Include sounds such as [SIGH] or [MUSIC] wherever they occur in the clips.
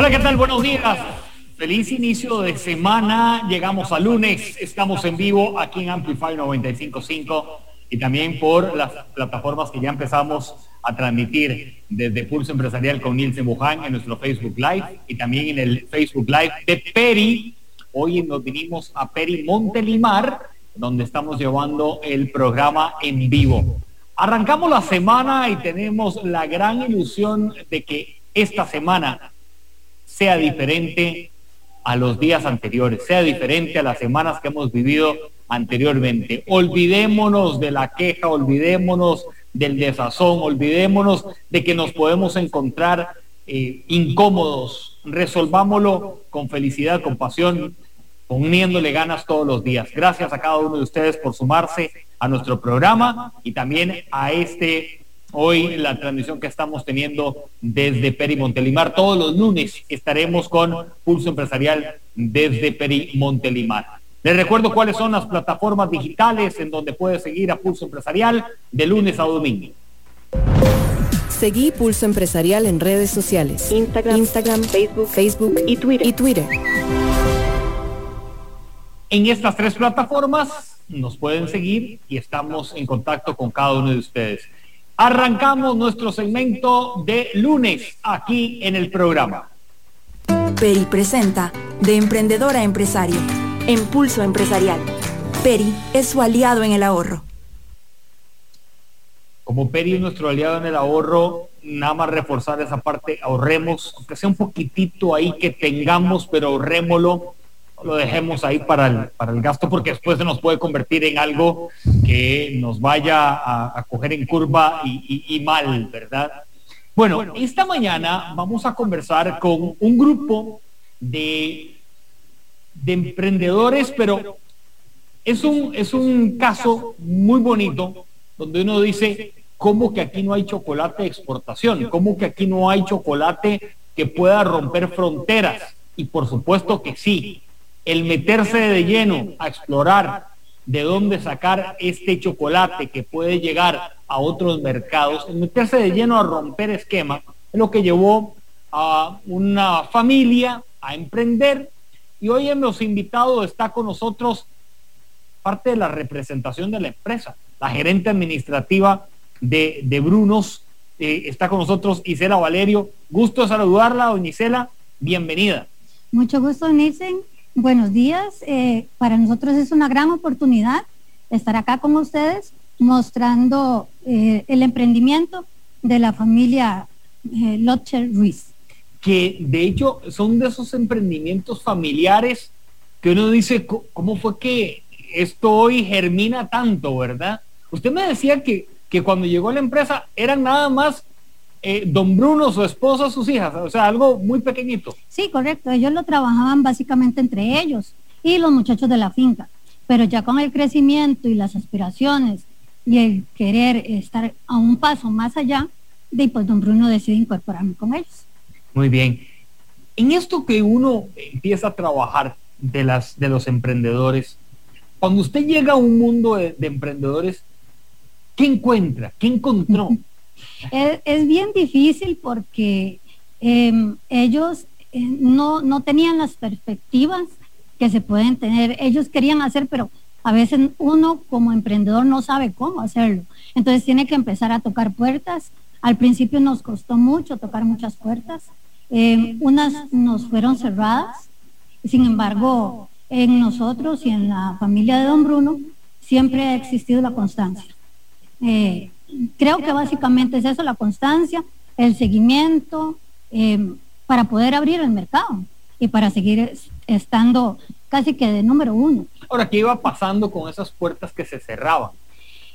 Hola, ¿qué tal? Buenos días. Feliz inicio de semana. Llegamos a lunes. Estamos en vivo aquí en Amplify 955 y también por las plataformas que ya empezamos a transmitir desde Pulso Empresarial con Nielsen Buján en nuestro Facebook Live y también en el Facebook Live de Peri. Hoy nos vinimos a Peri Montelimar, donde estamos llevando el programa en vivo. Arrancamos la semana y tenemos la gran ilusión de que esta semana sea diferente a los días anteriores, sea diferente a las semanas que hemos vivido anteriormente. Olvidémonos de la queja, olvidémonos del desazón, olvidémonos de que nos podemos encontrar eh, incómodos, resolvámoslo con felicidad, con pasión, poniéndole ganas todos los días. Gracias a cada uno de ustedes por sumarse a nuestro programa y también a este hoy la transmisión que estamos teniendo desde Peri Montelimar. Todos los lunes estaremos con Pulso Empresarial desde Peri Montelimar. Les recuerdo cuáles son las plataformas digitales en donde puede seguir a Pulso Empresarial de lunes a domingo. Seguí Pulso Empresarial en redes sociales. Instagram, Instagram Facebook, Facebook y Twitter. Y Twitter. En estas tres plataformas nos pueden seguir y estamos en contacto con cada uno de ustedes. Arrancamos nuestro segmento de lunes aquí en el programa. Peri presenta De Emprendedor a Empresario. Impulso Empresarial. Peri es su aliado en el ahorro. Como Peri es nuestro aliado en el ahorro, nada más reforzar esa parte, ahorremos, aunque sea un poquitito ahí que tengamos, pero ahorrémoslo lo dejemos ahí para el, para el gasto porque después se nos puede convertir en algo que nos vaya a, coger en curva y, mal, ¿verdad? Bueno, esta mañana vamos a conversar con un grupo de, de emprendedores, pero es un, es un caso muy bonito donde uno dice, ¿cómo que aquí no hay chocolate de exportación? ¿Cómo que aquí no hay chocolate que pueda romper fronteras? Y por supuesto que sí, el meterse de lleno a explorar de dónde sacar este chocolate que puede llegar a otros mercados, el meterse de lleno a romper esquema, es lo que llevó a una familia a emprender. Y hoy hemos invitado, está con nosotros parte de la representación de la empresa, la gerente administrativa de, de Brunos, eh, está con nosotros Isela Valerio. Gusto saludarla, doña Isela, bienvenida. Mucho gusto, Nielsen. Buenos días. Eh, para nosotros es una gran oportunidad estar acá con ustedes mostrando eh, el emprendimiento de la familia eh, Lotcher Ruiz. Que de hecho son de esos emprendimientos familiares que uno dice, ¿cómo fue que esto hoy germina tanto, verdad? Usted me decía que, que cuando llegó a la empresa eran nada más eh, don Bruno, su esposa, sus hijas, o sea, algo muy pequeñito. Sí, correcto, ellos lo trabajaban básicamente entre ellos y los muchachos de la finca, pero ya con el crecimiento y las aspiraciones y el querer estar a un paso más allá, de pues don Bruno decide incorporarme con ellos. Muy bien. En esto que uno empieza a trabajar de, las, de los emprendedores, cuando usted llega a un mundo de, de emprendedores, ¿qué encuentra? ¿Qué encontró? [LAUGHS] Es, bien difícil porque em, ellos eh, no, no tenían las perspectivas que se pueden tener. Ellos querían hacer, pero a veces uno como emprendedor no sabe cómo hacerlo. Entonces tiene que empezar a tocar puertas. Al principio nos costó mucho tocar muchas puertas. Em, unas nos fueron cerradas. Sin embargo, en nosotros y en la familia de don Bruno siempre ha existido la constancia. Eh, creo que básicamente es eso, la constancia, el seguimiento, eh, para poder abrir el mercado y para seguir estando casi que de número uno. Ahora, ¿qué iba pasando con esas puertas que se cerraban?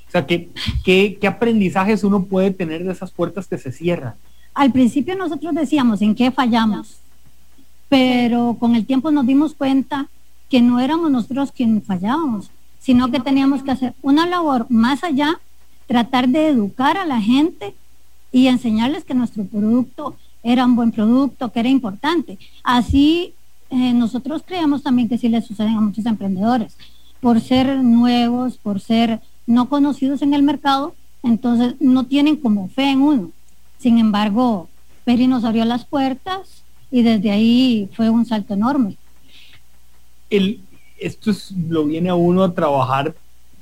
O sea, ¿qué, qué, qué aprendizajes uno puede tener de esas puertas que se cierran? Al principio nosotros decíamos en qué fallamos, pero con el tiempo nos dimos cuenta que no éramos nosotros quienes fallábamos, sino que teníamos que hacer una labor más allá tratar de educar a la gente y enseñarles que nuestro producto era un buen producto, que era importante. Así eh, nosotros creemos también que sí le suceden a muchos emprendedores, por ser nuevos, por ser no conocidos en el mercado, entonces no tienen como fe en uno. Sin embargo, Peri nos abrió las puertas y desde ahí fue un salto enorme. El, esto es, lo viene a uno a trabajar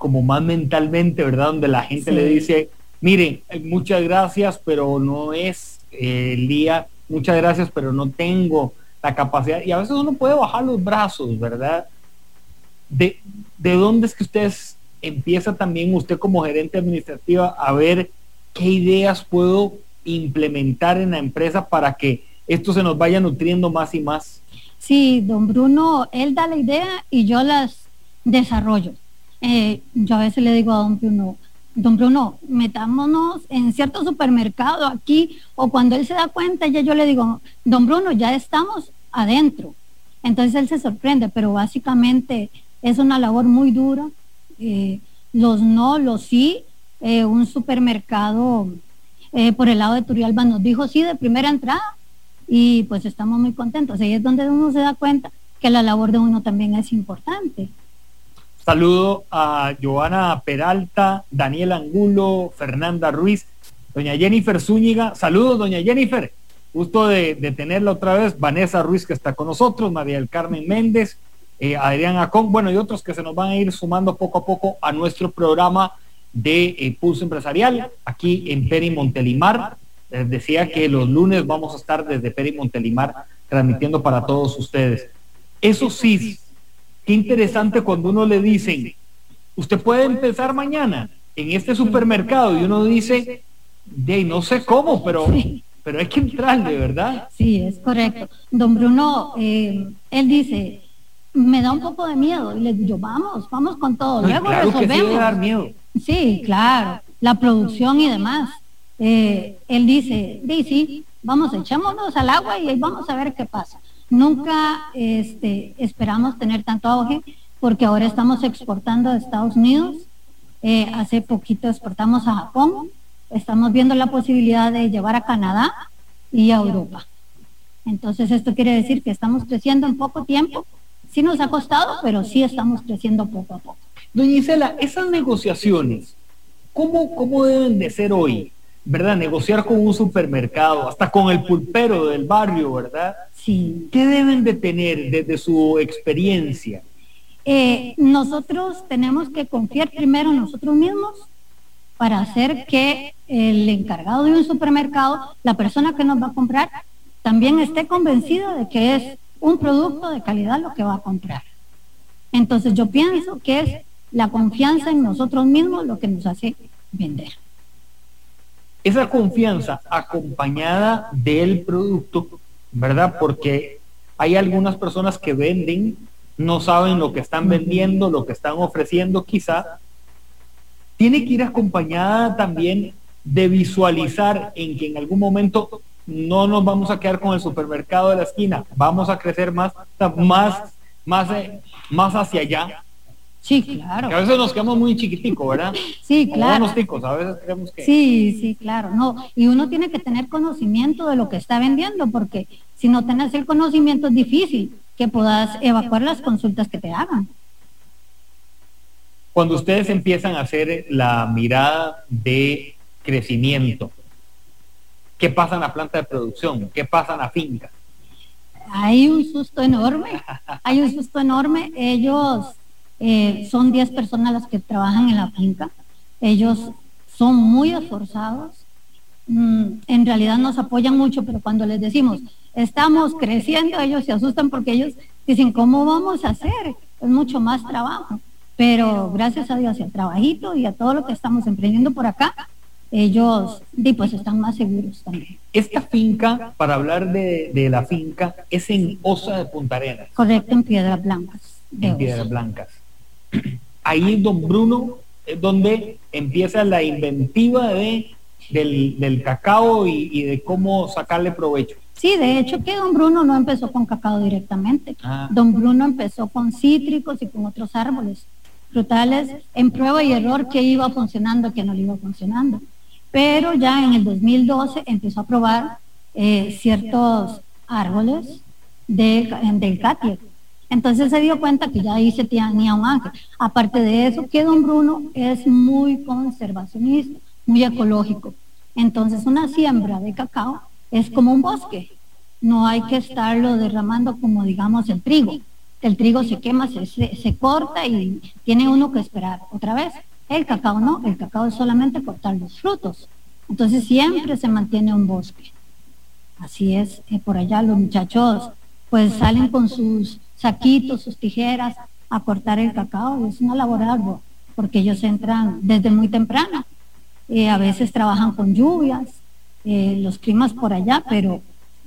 como más mentalmente, ¿verdad? Donde la gente le dice, mire, muchas gracias, pero no es eh, el día, muchas gracias, pero no tengo la capacidad. Y a veces uno puede bajar los brazos, ¿verdad? ¿De, de dónde es que ustedes empieza también usted como gerente administrativa a ver qué ideas puedo implementar en la empresa para que esto se nos vaya nutriendo más y más? Sí, don Bruno, él da la idea y yo las desarrollo. Eh, yo a veces le digo a don Bruno, don Bruno, metámonos en cierto supermercado aquí o cuando él se da cuenta, ya yo le digo, don Bruno, ya estamos adentro. Entonces él se sorprende, pero básicamente es una labor muy dura. Eh, los no, los sí. Eh, un supermercado por el lado de Turialba nos dijo sí de primera entrada, y pues estamos muy contentos. Ahí es donde uno se da cuenta que la labor de uno también es importante. Saludo a Joana Peralta, Daniel Angulo, Fernanda Ruiz, doña Jennifer Zúñiga. Saludos, doña Jennifer. Gusto de, tenerla otra vez. Vanessa Ruiz, que está con nosotros, María del Carmen Méndez, eh, Adrián Acón, bueno, y otros que se nos van a ir sumando poco a poco a nuestro programa de eh, Pulso Empresarial, aquí en Peri Montelimar. Les decía que los lunes vamos a estar desde Peri Montelimar transmitiendo para todos ustedes. Eso sí, qué interesante cuando uno le dicen, usted puede empezar mañana en este supermercado y uno dice, de no sé cómo, pero, pero hay que entrarle, ¿verdad? Sí, es correcto. Don Bruno, eh, él dice, me da un poco de miedo. Y le digo, vamos, vamos con todo. Luego resolvemos. sí, dar miedo. sí, claro. La producción y demás. Eh, él dice, sí, vamos, echémonos al agua y vamos a ver qué pasa. Nunca este, esperamos tener tanto auge porque ahora estamos exportando a Estados Unidos, eh, hace poquito exportamos a Japón, estamos viendo la posibilidad de llevar a Canadá y a Europa. Entonces esto quiere decir que estamos creciendo en poco tiempo. Sí nos ha costado, pero sí estamos creciendo poco a poco. Doña Isela, esas negociaciones, ¿cómo, cómo deben de ser hoy? ¿Verdad? Negociar con un supermercado, hasta con el pulpero del barrio, ¿verdad? Sí. ¿Qué deben de tener desde su experiencia? Eh, nosotros tenemos que confiar primero en nosotros mismos para hacer que el encargado de un supermercado, la persona que nos va a comprar, también esté convencida de que es un producto de calidad lo que va a comprar. Entonces yo pienso que es la confianza en nosotros mismos lo que nos hace vender. Esa confianza acompañada del producto, ¿verdad? Porque hay algunas personas que venden, no saben lo que están vendiendo, lo que están ofreciendo quizá. Tiene que ir acompañada también de visualizar en que en algún momento no nos vamos a quedar con el supermercado de la esquina, vamos a crecer más, más, más, eh, más hacia allá, Sí, claro. a veces nos quedamos muy chiquiticos, ¿verdad? [LAUGHS] Sí, claro. ticos, a veces creemos que... Sí, sí, claro. No, y uno tiene que tener conocimiento de lo que está vendiendo, porque si no tienes el conocimiento es difícil que puedas evacuar las consultas que te hagan. Cuando ustedes empiezan a hacer la mirada de crecimiento, ¿qué pasa en la planta de producción? ¿Qué pasa en la finca? Hay un susto enorme, hay un susto enorme. Ellos eh, son 10 personas las que trabajan en la finca. Ellos son muy esforzados. Mm, en realidad nos apoyan mucho, pero cuando les decimos, estamos creciendo, ellos se asustan porque ellos dicen, ¿cómo vamos a hacer? Es mucho más trabajo. Pero gracias a Dios, al trabajito y a todo lo que estamos emprendiendo por acá, ellos pues están más seguros también. Esta finca, para hablar de, la finca, es en Osa de Punta Arenas. Correcto, en Piedras Blancas. En Piedras Blancas ahí don Bruno es donde empieza la inventiva de, del, cacao y, de cómo sacarle provecho. Sí, de hecho que don Bruno no empezó con cacao directamente. Ah. Don Bruno empezó con cítricos y con otros árboles frutales en prueba y error que iba funcionando, que no le iba funcionando. Pero ya en el 2012 empezó a probar eh, ciertos árboles de, del catia entonces se dio cuenta que ya ahí se tenía un ángel. Aparte de eso, que don Bruno es muy conservacionista, muy ecológico. Entonces una siembra de cacao es como un bosque. no hay que estarlo derramando como digamos el trigo. El trigo se quema, se, se, corta y tiene uno que esperar otra vez. El cacao no, el cacao es solamente cortar los frutos. Entonces siempre se mantiene un bosque. Así es, eh, por allá los muchachos pues salen con sus saquitos, sus tijeras a cortar el cacao. Es una labor ardua porque ellos entran desde muy temprano. Eh, a veces trabajan con lluvias, eh, los climas por allá, pero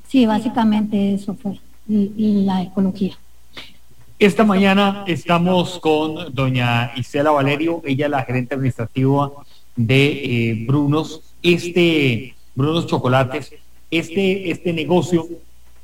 sí, básicamente eso fue la ecología. Esta mañana estamos con doña Isela Valerio, ella la gerente administrativa de eh, Brunos, este Brunos Chocolates, este, este negocio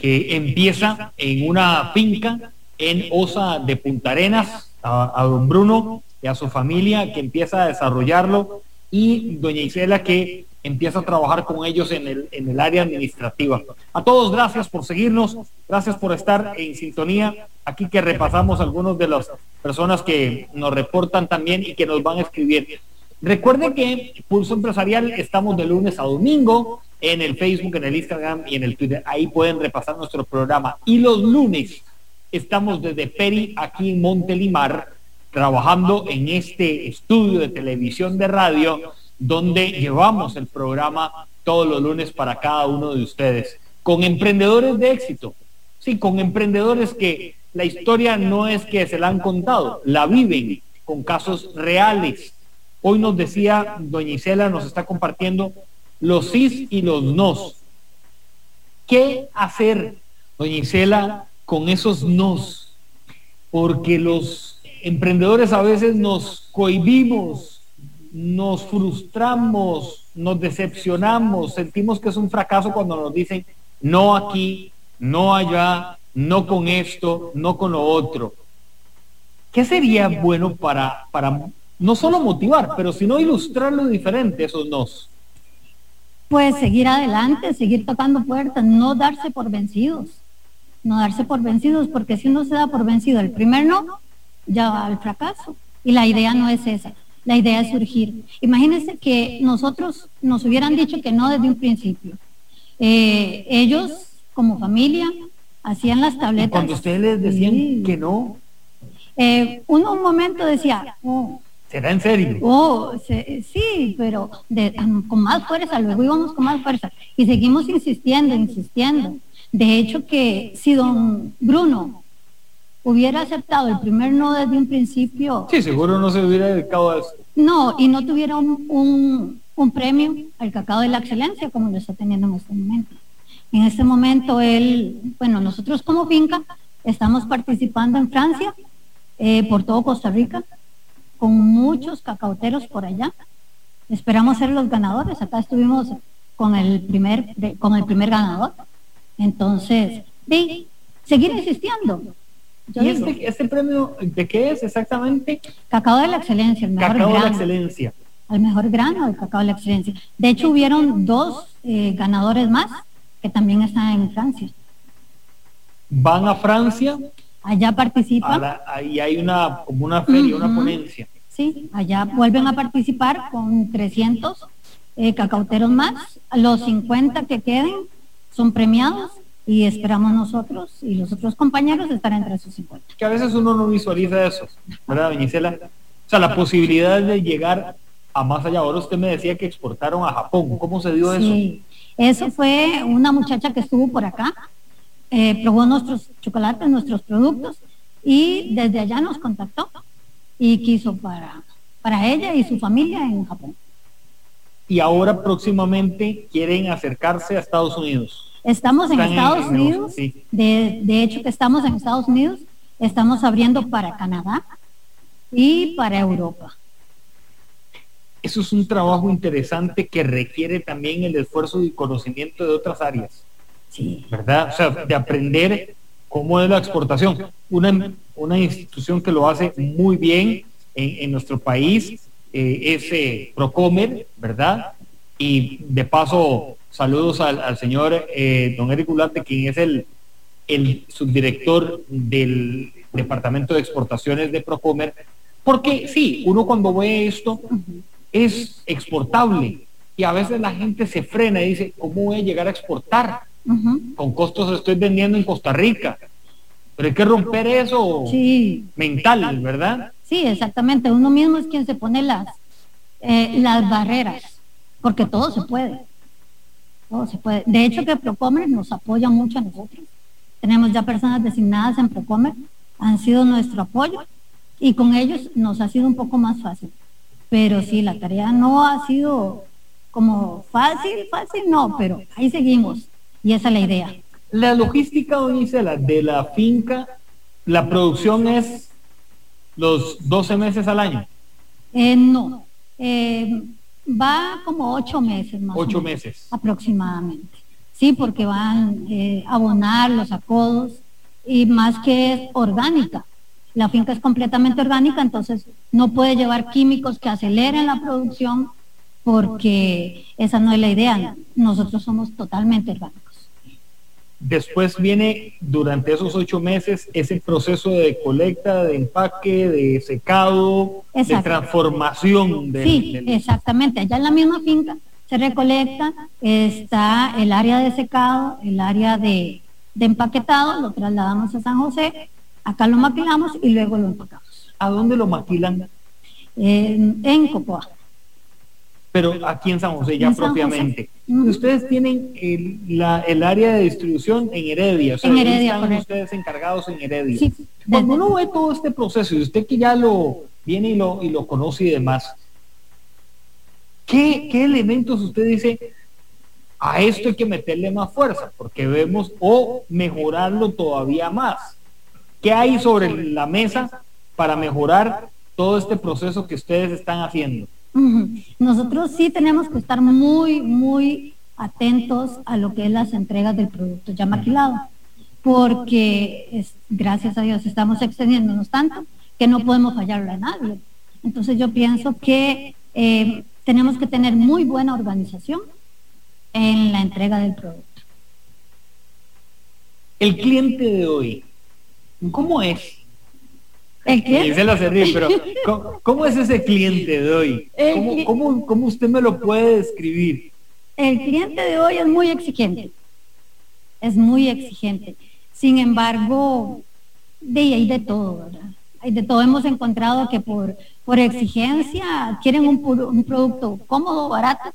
que empieza en una finca en Osa de Punta Arenas, a, don Bruno y a su familia que empieza a desarrollarlo y doña Isela que empieza a trabajar con ellos en el, en el área administrativa. A todos, gracias por seguirnos, gracias por estar en sintonía. Aquí que repasamos algunos de las personas que nos reportan también y que nos van a escribir. Recuerden que Pulso Empresarial estamos de lunes a domingo en el Facebook, en el Instagram y en el Twitter. Ahí pueden repasar nuestro programa. Y los lunes estamos desde Peri, aquí en Montelimar, trabajando en este estudio de televisión de radio donde llevamos el programa todos los lunes para cada uno de ustedes, con emprendedores de éxito, sí, con emprendedores que la historia no es que se la han contado, la viven con casos reales. Hoy nos decía doña Isela, nos está compartiendo los sís y los nos. ¿Qué hacer, doña Isela, con esos nos? Porque los emprendedores a veces nos cohibimos nos frustramos, nos decepcionamos, sentimos que es un fracaso cuando nos dicen no aquí, no allá, no con esto, no con lo otro. ¿Qué sería bueno para, para no solo motivar, pero sino ilustrar lo diferente, esos nos? Pues seguir adelante, seguir tocando puertas, no darse por vencidos, no darse por vencidos, porque si uno se da por vencido el primer no, ya va al fracaso. Y la idea no es esa la idea es surgir. Imagínense que nosotros nos hubieran dicho que no desde un principio. Eh, ellos, como familia, hacían las tabletas. cuando ustedes les decían que no. Eh, uno un momento decía, oh, ¿será en serio? Oh, sí, pero con más fuerza, luego íbamos con más fuerza. Y seguimos insistiendo, insistiendo. De hecho, que si don Bruno hubiera aceptado el primer no desde un principio. Sí, seguro no se hubiera dedicado a eso. No, y no tuviera un, un, premio al cacao de la excelencia como lo está teniendo en este momento. En este momento él, bueno, nosotros como finca estamos participando en Francia, eh, por todo Costa Rica, con muchos cacauteros por allá. Esperamos ser los ganadores. Acá estuvimos con el primer, con el primer ganador. Entonces, sí, seguir insistiendo ¿Y este, este, premio de qué es exactamente? Cacao de la excelencia, el mejor cacao grano. de la excelencia. El mejor grano del cacao de la excelencia. De hecho, hubieron dos eh, ganadores más que también están en Francia. ¿Van a Francia? Allá participan. ahí hay una, como una feria, una ponencia. Sí, allá vuelven a participar con 300 eh, cacauteros más. Los 50 que queden son premiados y esperamos nosotros y los otros compañeros estar entre esos 50. Que a veces uno no visualiza eso, ¿verdad, Doña O sea, la posibilidad de llegar a más allá. Ahora usted me decía que exportaron a Japón. ¿Cómo se dio sí. eso? Eso fue una muchacha que estuvo por acá, eh, probó nuestros chocolates, nuestros productos y desde allá nos contactó y quiso para, para ella y su familia en Japón. Y ahora próximamente quieren acercarse a Estados Unidos. Estamos en Estados Unidos, de, de, hecho que estamos en Estados Unidos, estamos abriendo para Canadá y para Europa. Eso es un trabajo interesante que requiere también el esfuerzo y conocimiento de otras áreas. ¿Verdad? O sea, de aprender cómo es la exportación. Una, una institución que lo hace muy bien en, nuestro país eh, es eh, Procomer, ¿verdad? Y de paso Saludos al, señor eh, don Eric Ulate, quien es el, el subdirector del Departamento de Exportaciones de Procomer, porque sí, uno cuando ve esto es exportable y a veces la gente se frena y dice, ¿cómo voy a llegar a exportar? Con costos estoy vendiendo en Costa Rica. Pero hay que romper eso mental, ¿verdad? Sí, exactamente. Uno mismo es quien se pone las, eh, las barreras, porque todo se puede. Todo se puede. De hecho, que Procomer nos apoya mucho a nosotros. Tenemos ya personas designadas en Procomer, han sido nuestro apoyo y con ellos nos ha sido un poco más fácil. Pero sí, la tarea no ha sido como fácil, fácil, no, pero ahí seguimos y esa es la idea. La logística, dice la de la finca, la producción es los 12 meses al año. Eh, no, eh, va como ocho meses más. Ocho meses. Aproximadamente. Sí, porque van eh, a abonar los acodos y más que es orgánica. La finca es completamente orgánica, entonces no puede llevar químicos que aceleren la producción porque esa no es la idea. Nosotros somos totalmente orgánicos. Después viene durante esos ocho meses ese proceso de colecta, de empaque, de secado, de transformación. De, sí, exactamente. Allá en la misma finca se recolecta, está el área de secado, el área de, empaquetado, lo trasladamos a San José, acá lo maquilamos y luego lo empacamos. ¿A dónde lo maquilan? en Copoa pero aquí en San José ya propiamente. Ustedes tienen el, la, el, área de distribución en Heredia, o sea, en Heredia, están ustedes encargados en Heredia. Sí, Cuando uno ve todo este proceso, y usted que ya lo viene y lo, y lo conoce y demás, ¿qué, ¿qué elementos usted dice? A esto hay que meterle más fuerza, porque vemos, o mejorarlo todavía más. ¿Qué hay sobre la mesa para mejorar todo este proceso que ustedes están haciendo? Nosotros sí tenemos que estar muy, muy atentos a lo que es las entregas del producto ya maquilado, porque es, gracias a Dios estamos extendiéndonos tanto que no podemos fallarle a nadie. Entonces yo pienso que eh, tenemos que tener muy buena organización en la entrega del producto. El cliente de hoy, ¿cómo es? ¿El qué? se lo pero ¿cómo, es ese cliente de hoy? ¿Cómo, cómo, usted me lo puede describir? El cliente de hoy es muy exigente. Es muy exigente. Sin embargo, de hay de todo, ¿verdad? Hay de todo. Hemos encontrado que por, por exigencia quieren un, un producto cómodo, barato,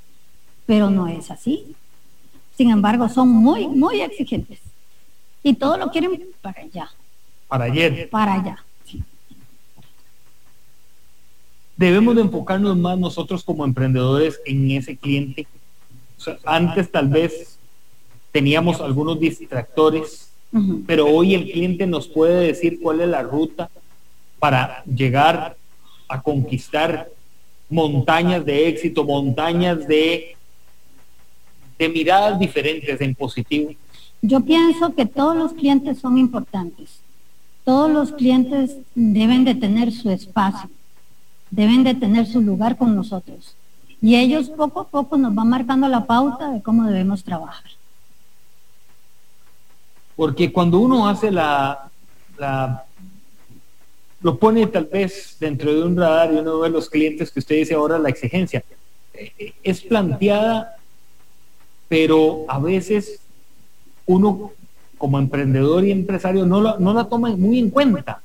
pero no es así. Sin embargo, son muy, muy exigentes. Y todo lo quieren para allá. Para ayer. Para allá debemos de enfocarnos más nosotros como emprendedores en ese cliente. antes tal vez teníamos algunos distractores, pero hoy el cliente nos puede decir cuál es la ruta para llegar a conquistar montañas de éxito, montañas de, de miradas diferentes en positivo. Yo pienso que todos los clientes son importantes. Todos los clientes deben de tener su espacio deben de tener su lugar con nosotros. Y ellos poco a poco nos van marcando la pauta de cómo debemos trabajar. Porque cuando uno hace la, la lo pone tal vez dentro de un radar y uno ve los clientes que usted dice ahora la exigencia, eh, es planteada, pero a veces uno como emprendedor y empresario no, no la toma muy en cuenta.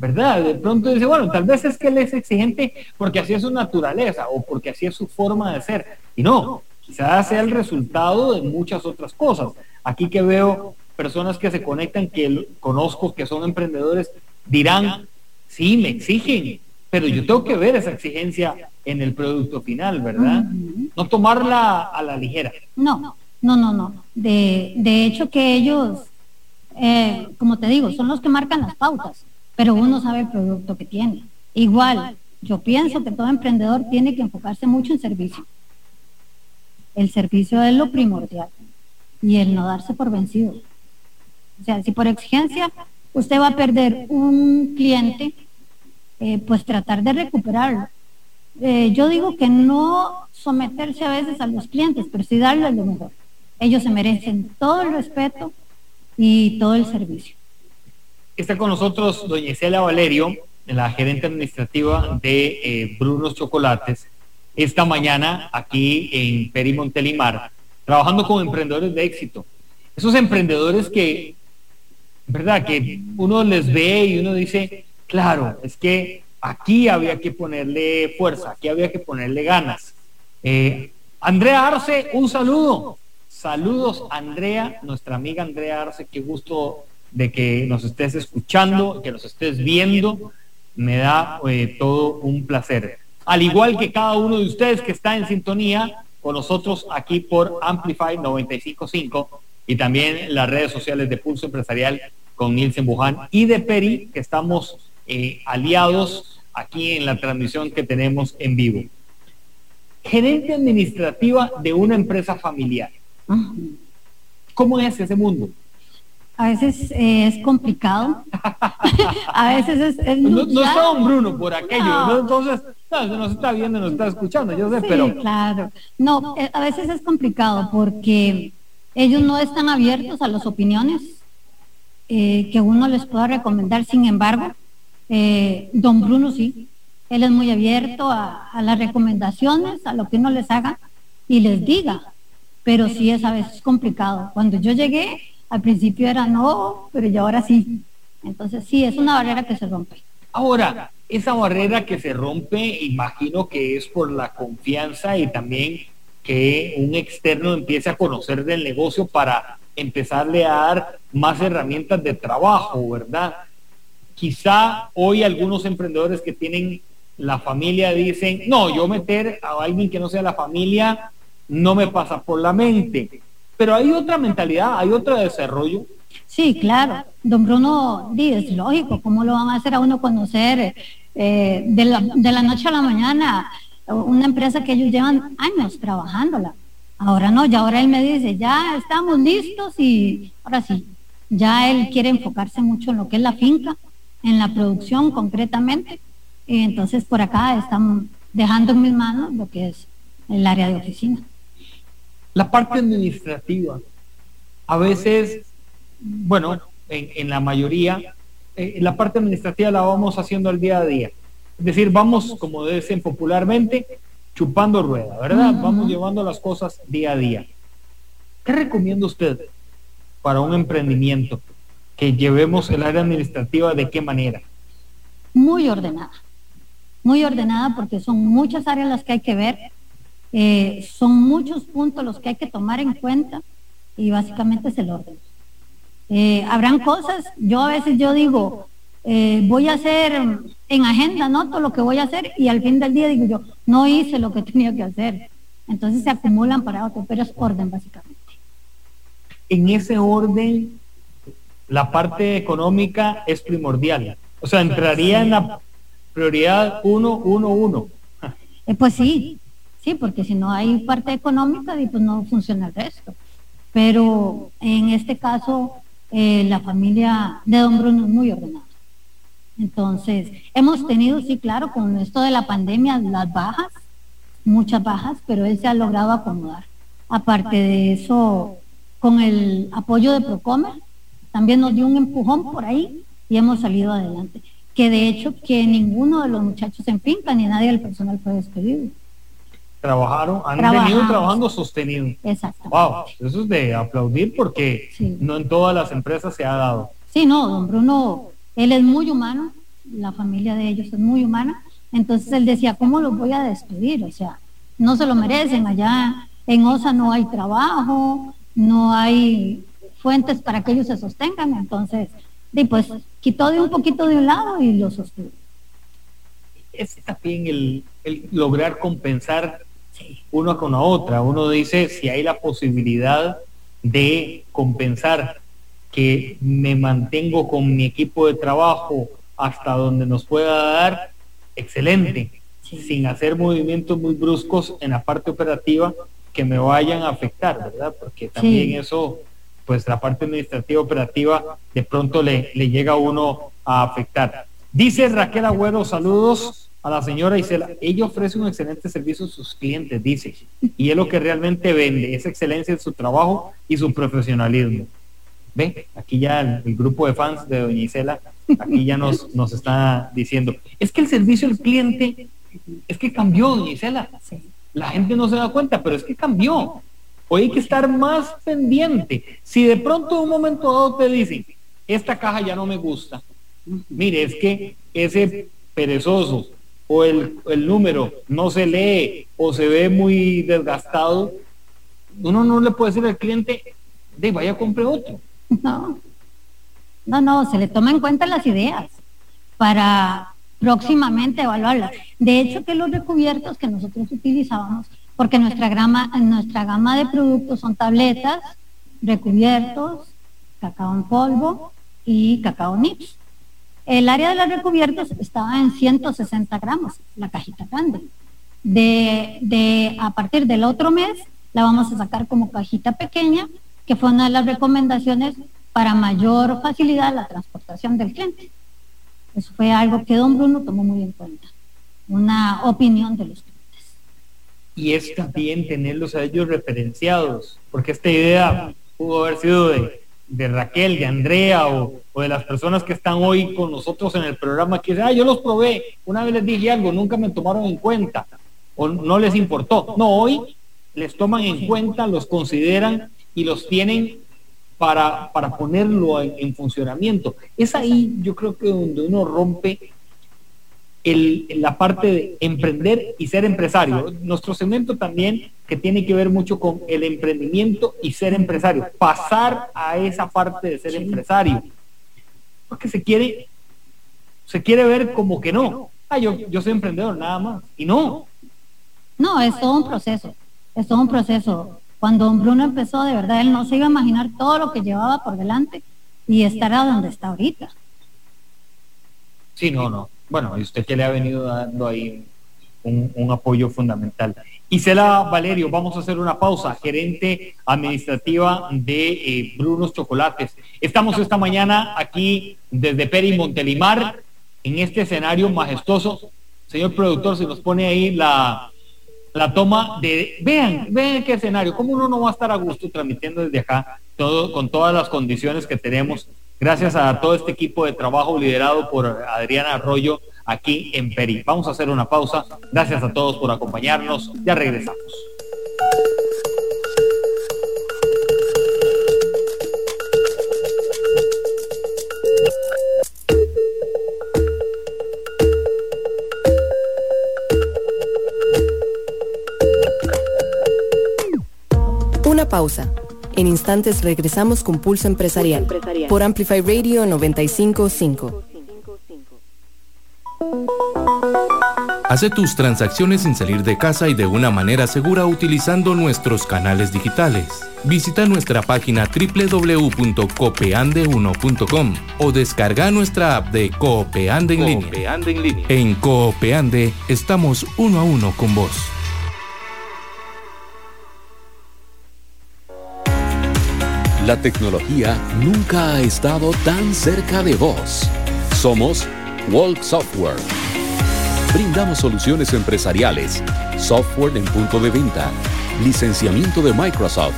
¿Verdad? De pronto dice, bueno, tal vez es que él es exigente porque así es su naturaleza o porque así es su forma de ser. Y no, quizás sea el resultado de muchas otras cosas. Aquí que veo personas que se conectan, que conozco que son emprendedores, dirán, sí, me exigen, pero yo tengo que ver esa exigencia en el producto final, ¿verdad? No tomarla a la ligera. No, no, no, no. De, de hecho que ellos, eh, como te digo, son los que marcan las pautas pero uno sabe el producto que tiene. Igual, yo pienso que todo emprendedor tiene que enfocarse mucho en servicio. El servicio es lo primordial y el no darse por vencido. O sea, si por exigencia usted va a perder un cliente, eh, pues tratar de recuperarlo. Eh, yo digo que no someterse a veces a los clientes, pero sí darles lo mejor. Ellos se merecen todo el respeto y todo el servicio. Está con nosotros doña Isela Valerio, la gerente administrativa de eh, Brunos Chocolates, esta mañana aquí en Perimontelimar, trabajando con emprendedores de éxito. esos emprendedores que, ¿verdad? Que uno les ve y uno dice, claro, es que aquí había que ponerle fuerza, aquí había que ponerle ganas. Eh, Andrea Arce, un saludo. Saludos, Andrea, nuestra amiga Andrea Arce, qué gusto de que nos estés escuchando, que nos estés viendo. Me da eh, todo un placer. Al igual que cada uno de ustedes que está en sintonía con nosotros aquí por Amplify 955 y también las redes sociales de Pulso Empresarial con Nielsen Buján y de Peri, que estamos eh, aliados aquí en la transmisión que tenemos en vivo. Gerente administrativa de una empresa familiar. ¿Cómo es ese mundo? A veces eh, es complicado. [LAUGHS] a veces es, no, está don Bruno por aquello, entonces no, nos está viendo, nos está escuchando, yo sé, pero... Claro, no, eh, a veces es complicado porque ellos no están abiertos a las opiniones eh, que uno les pueda recomendar, sin embargo, don Bruno sí, él es muy abierto a, a las recomendaciones, a lo que uno les haga y les diga, pero sí es a veces complicado. Cuando yo llegué, al principio era no, pero ya ahora sí. Entonces sí, es una barrera que se rompe. Ahora, esa barrera que se rompe, imagino que es por la confianza y también que un externo empiece a conocer del negocio para empezarle a dar más herramientas de trabajo, ¿verdad? Quizá hoy algunos emprendedores que tienen la familia dicen, no, yo meter a alguien que no sea la familia no me pasa por la mente. Pero hay otra mentalidad, hay otro desarrollo. Sí, claro. Don Bruno, es lógico, ¿cómo lo van a hacer a uno conocer eh, de, la, de la noche a la mañana una empresa que ellos llevan años trabajándola? Ahora no, ya ahora él me dice, ya estamos listos y ahora sí, ya él quiere enfocarse mucho en lo que es la finca, en la producción concretamente. Y entonces por acá están dejando en mis manos lo que es el área de oficina. La parte administrativa, a veces, bueno, en, la mayoría, eh, la parte administrativa la vamos haciendo al día a día. Es decir, vamos, como dicen popularmente, chupando rueda, ¿verdad? Vamos llevando las cosas día a día. ¿Qué recomienda usted para un emprendimiento? Que llevemos el área administrativa de qué manera? Muy ordenada. Muy ordenada porque son muchas áreas las que hay que ver eh, son muchos puntos los que hay que tomar en cuenta y básicamente es el orden. Eh, habrán cosas, yo a veces yo digo, eh, voy a hacer en agenda, noto lo que voy a hacer y al fin del día digo yo, no hice lo que [LAUGHS] tenía que hacer. Entonces se acumulan para otro, pero es orden básicamente. En ese orden, la parte económica es primordial. O sea, entraría en la prioridad 111. pues sí, Sí, porque si no hay parte económica, pues no funciona el resto. Pero en este caso, eh, la familia de Don Bruno es muy ordenada. Entonces, hemos tenido, sí, claro, con esto de la pandemia, las bajas, muchas bajas, pero él se ha logrado acomodar. Aparte de eso, con el apoyo de Procomer, también nos dio un empujón por ahí y hemos salido adelante. Que de hecho, que ninguno de los muchachos en finca ni nadie del personal fue despedido trabajaron, han venido trabajando sostenido. Exacto. Wow, eso es de aplaudir porque no en todas las empresas se ha dado. Sí, no, don Bruno, él es muy humano, la familia de ellos es muy humana, entonces él decía, ¿cómo los voy a despedir? O sea, no se lo merecen, allá en OSA no hay trabajo, no hay fuentes para que ellos se sostengan, entonces, y pues quitó de un poquito de un lado y lo sostuvo. Es también el, el lograr compensar uno con la otra. Uno dice, si hay la posibilidad de compensar que me mantengo con mi equipo de trabajo hasta donde nos pueda dar, excelente, sin hacer movimientos muy bruscos en la parte operativa que me vayan a afectar, ¿verdad? Porque también eso, pues la parte administrativa operativa de pronto le, le llega a uno a afectar. Dice Raquel Agüero, saludos a la señora Isela, ella ofrece un excelente servicio a sus clientes, dice, y es lo que realmente vende, es excelencia en su trabajo y su profesionalismo. Ve, aquí ya el, grupo de fans de doña Isela, aquí ya nos, nos está diciendo, es que el servicio al cliente, es que cambió, doña Isela. La gente no se da cuenta, pero es que cambió. Hoy hay que estar más pendiente. Si de pronto en un momento dado te dicen, esta caja ya no me gusta, mire, es que ese perezoso o el, el número no se lee o se ve muy desgastado, uno no le puede decir al cliente, de vaya, compre otro. No, no, no, se le toma en cuenta las ideas para próximamente evaluarlas. De hecho, que los recubiertos que nosotros utilizábamos, porque nuestra, grama, nuestra gama de productos son tabletas, recubiertos, cacao en polvo y cacao nips. El área de los recubiertos estaba en 160 gramos, la cajita grande. De, a partir del otro mes la vamos a sacar como cajita pequeña, que fue una de las recomendaciones para mayor facilidad la transportación del cliente. Eso fue algo que don Bruno tomó muy en cuenta, una opinión de los clientes. Y es también tenerlos a ellos referenciados, porque esta idea pudo haber sido de, de Raquel, de Andrea o, o, de las personas que están hoy con nosotros en el programa que dicen, ah, yo los probé, una vez les dije algo, nunca me tomaron en cuenta o no les importó. No, hoy les toman en cuenta, los consideran y los tienen para, para ponerlo en, funcionamiento. Es ahí yo creo que donde uno rompe el, la parte de emprender y ser empresario. Nuestro segmento también que tiene que ver mucho con el emprendimiento y ser empresario, pasar a esa parte de ser empresario. Porque se quiere, se quiere ver como que no. Ah, yo, yo soy emprendedor, nada más. Y no. No, es todo un proceso. Es todo un proceso. Cuando don Bruno empezó, de verdad, él no se iba a imaginar todo lo que llevaba por delante y estar a donde está ahorita. Sí, no, no. Bueno, y usted que le ha venido dando ahí un, apoyo fundamental. Isela Valerio, vamos a hacer una pausa, gerente administrativa de eh, Brunos Chocolates. Estamos esta mañana aquí desde Peri Montelimar, en este escenario majestuoso. Señor productor, se nos pone ahí la, la toma de, vean, vean qué escenario, cómo uno no va a estar a gusto transmitiendo desde acá, todo, con todas las condiciones que tenemos, gracias a todo este equipo de trabajo liderado por Adriana Arroyo aquí en Peri. Vamos a hacer una pausa, gracias a todos por acompañarnos, ya regresamos. pausa. En instantes regresamos con Pulso Empresarial, por Amplify Radio 955. Hace tus transacciones sin salir de casa y de una manera segura utilizando nuestros canales digitales. Visita nuestra página www.copeande1.com o descarga nuestra app de Coopeande en, línea. en línea. En Coopeande estamos uno a uno con vos. La tecnología nunca ha estado tan cerca de vos. Somos Walk Software. Brindamos soluciones empresariales, software en punto de venta, licenciamiento de Microsoft,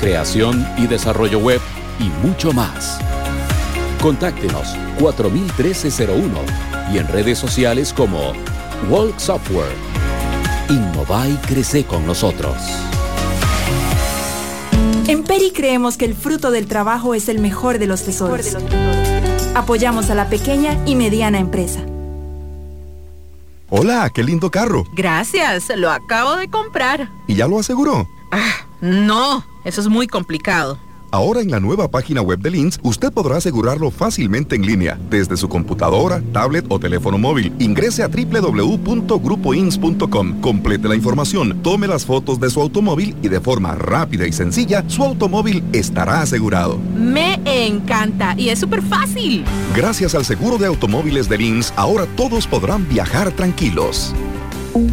creación y desarrollo web y mucho más. Contáctenos 401301 y en redes sociales como Walk Software. Innova y crece con nosotros. En Peri creemos que el fruto del trabajo es el mejor de los tesoros. Apoyamos a la pequeña y mediana empresa. Hola, qué lindo carro. Gracias, lo acabo de comprar. ¿Y ya lo aseguró? Ah, no, eso es muy complicado. Ahora en la nueva página web de Lins, usted podrá asegurarlo fácilmente en línea, desde su computadora, tablet o teléfono móvil. Ingrese a www.grupoins.com, complete la información, tome las fotos de su automóvil y de forma rápida y sencilla, su automóvil estará asegurado. Me encanta y es súper fácil. Gracias al seguro de automóviles de Lins, ahora todos podrán viajar tranquilos.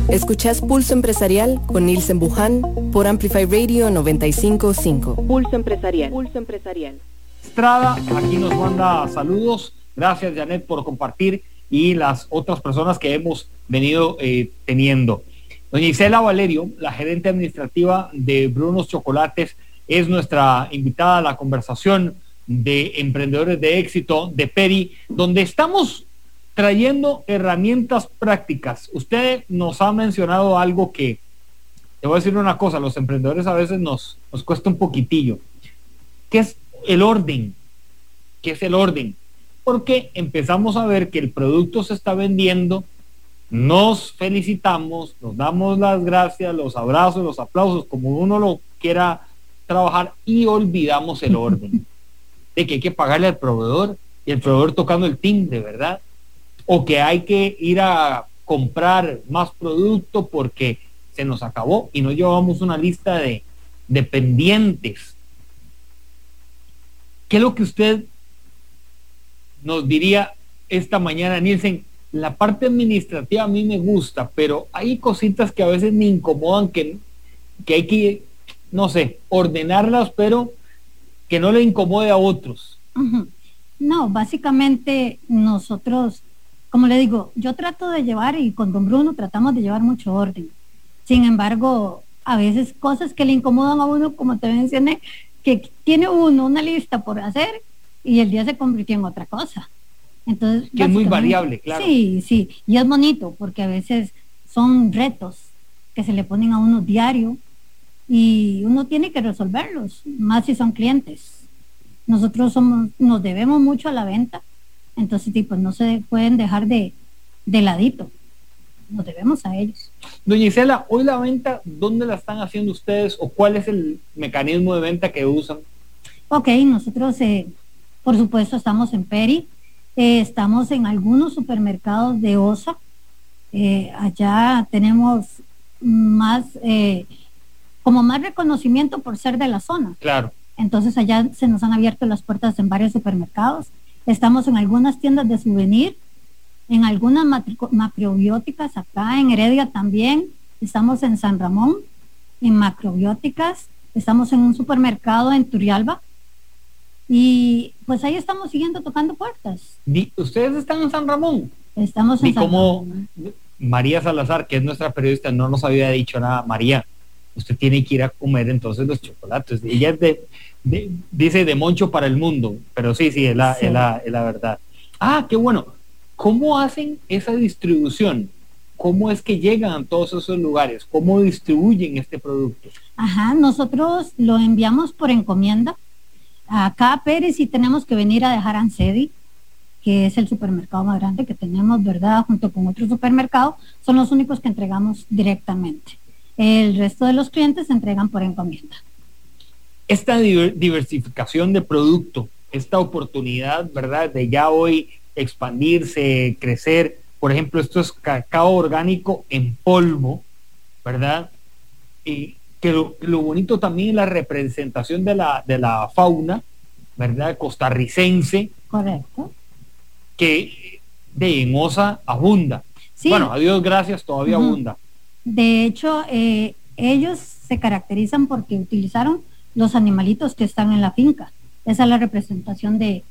Escuchás Pulso Empresarial con Nielsen Buján por Amplify Radio 955. Pulso Empresarial. Pulso Empresarial. Estrada, aquí nos manda saludos. Gracias, Janet, por compartir y las otras personas que hemos venido eh, teniendo. Doña Isela Valerio, la gerente administrativa de Brunos Chocolates, es nuestra invitada a la conversación de emprendedores de éxito de Peri, donde estamos trayendo herramientas prácticas. Usted nos ha mencionado algo que, te voy a decir una cosa, los emprendedores a veces nos, nos cuesta un poquitillo. ¿Qué es el orden? ¿Qué es el orden? Porque empezamos a ver que el producto se está vendiendo, nos felicitamos, nos damos las gracias, los abrazos, los aplausos, como uno lo quiera trabajar y olvidamos el orden de que hay que pagarle al proveedor y el proveedor tocando el timbre, ¿verdad? O que hay que ir a comprar más producto porque se nos acabó y no llevamos una lista de, de pendientes. ¿Qué es lo que usted nos diría esta mañana, Nielsen? La parte administrativa a mí me gusta, pero hay cositas que a veces me incomodan que, que hay que, no sé, ordenarlas, pero que no le incomode a otros. No, básicamente nosotros, como le digo, yo trato de llevar y con don Bruno tratamos de llevar mucho orden. Sin embargo, a veces cosas que le incomodan a uno, como te mencioné, que tiene uno una lista por hacer y el día se convirtió en otra cosa. Entonces, que es muy variable, claro. Sí, sí, y es bonito porque a veces son retos que se le ponen a uno diario y uno tiene que resolverlos, más si son clientes. Nosotros somos, nos debemos mucho a la venta, entonces pues no se pueden dejar de, de ladito. Nos debemos a ellos. Doña Isela, hoy la venta, ¿dónde la están haciendo ustedes o cuál es el mecanismo de venta que usan? Ok, nosotros, eh, por supuesto, estamos en Peri, eh, estamos en algunos supermercados de OSA. Eh, allá tenemos más como más reconocimiento por ser de la zona. Claro. Entonces allá se nos han abierto las puertas en varios supermercados. Estamos en algunas tiendas de souvenir, en algunas macrobióticas acá, en Heredia también. Estamos en San Ramón, en macrobióticas. Estamos en un supermercado en Turialba. Y pues ahí estamos siguiendo tocando puertas. ¿Ustedes están en San Ramón? Estamos en San como María Salazar, que es nuestra periodista, no nos había dicho nada. María, usted tiene que ir a comer entonces los chocolates. Ella es de, dice de Moncho para el mundo, pero sí, sí, es la, Es la, es la verdad. Ah, qué bueno. ¿Cómo hacen esa distribución? ¿Cómo es que llegan a todos esos lugares? ¿Cómo distribuyen este producto? Ajá, nosotros lo enviamos por encomienda. Acá a Pérez y tenemos que venir a dejar a Ansedi, que es el supermercado más grande que tenemos, ¿verdad? Junto con otro supermercado, son los únicos que entregamos directamente. El resto de los clientes se entregan por encomienda. Esta diversificación de producto, esta oportunidad, ¿verdad? De ya hoy expandirse, crecer. Por ejemplo, esto es cacao orgánico en polvo, ¿verdad? Y que lo, bonito también es la representación de la, de la fauna, ¿verdad? Costarricense. Correcto. Que de en Osa abunda. Bueno, a Dios gracias, todavía abunda. De hecho, eh, ellos se caracterizan porque utilizaron los animalitos que están en la finca. Esa es la representación de,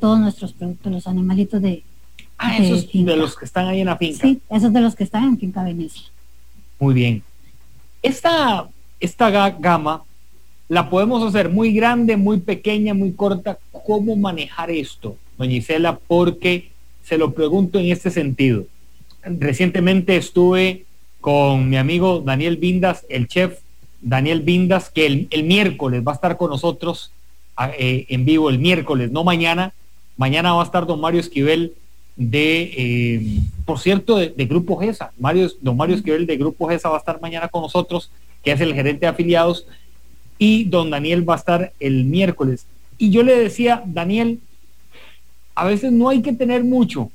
todos nuestros productos, los animalitos de... Ah, esos de los que están ahí en la finca. Sí, esos de los que están en Finca Venecia. Muy bien. Esta, esta gama la podemos hacer muy grande, muy pequeña, muy corta. ¿Cómo manejar esto, doña Isela? Porque se lo pregunto en este sentido. Recientemente estuve con mi amigo Daniel Vindas, el chef Daniel Vindas, que el, miércoles va a estar con nosotros eh, en vivo, el miércoles, no mañana. Mañana va a estar don Mario Esquivel de, eh, por cierto, de, Grupo GESA. Mario, don Mario Esquivel de Grupo GESA va a estar mañana con nosotros, que es el gerente de afiliados, y don Daniel va a estar el miércoles. Y yo le decía, Daniel, a veces no hay que tener mucho,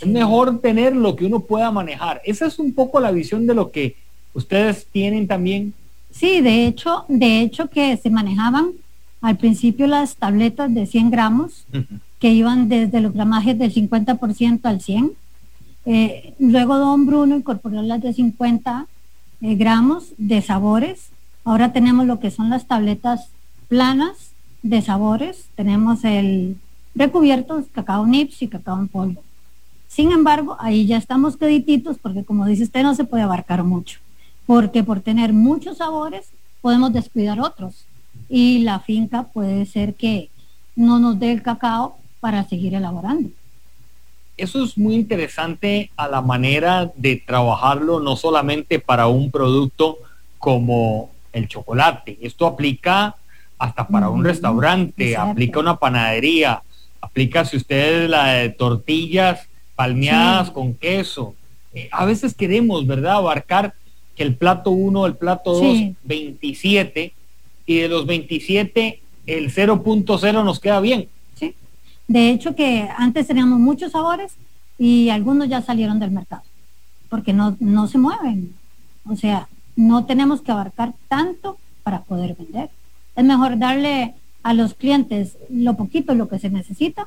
es mejor tener lo que uno pueda manejar. Esa es un poco la visión de lo que ustedes tienen también. Sí, de hecho, de hecho que se manejaban al principio las tabletas de 100 gramos, que iban desde los gramajes del 50% al 100. Eh, luego don Bruno incorporó las de 50 eh, gramos de sabores. Ahora tenemos lo que son las tabletas planas de sabores. Tenemos el recubierto, cacao nips y cacao en polvo. Sin embargo, ahí ya estamos quedititos porque como dice usted no se puede abarcar mucho, porque por tener muchos sabores podemos descuidar otros y la finca puede ser que no nos dé el cacao para seguir elaborando. Eso es muy interesante a la manera de trabajarlo, no solamente para un producto, como el chocolate. Esto aplica hasta para un restaurante, exacto. aplica una panadería, aplica si ustedes la de tortillas palmeadas Sí. con queso. Eh, a veces queremos, ¿verdad?, abarcar que el plato 1, el plato 2, Sí. 27, y de los 27, el 0.0 nos queda bien. Sí. De hecho que antes teníamos muchos sabores y algunos ya salieron del mercado porque no, no se mueven. O sea, no tenemos que abarcar tanto para poder vender. Es mejor darle a los clientes lo poquito, lo que se necesita,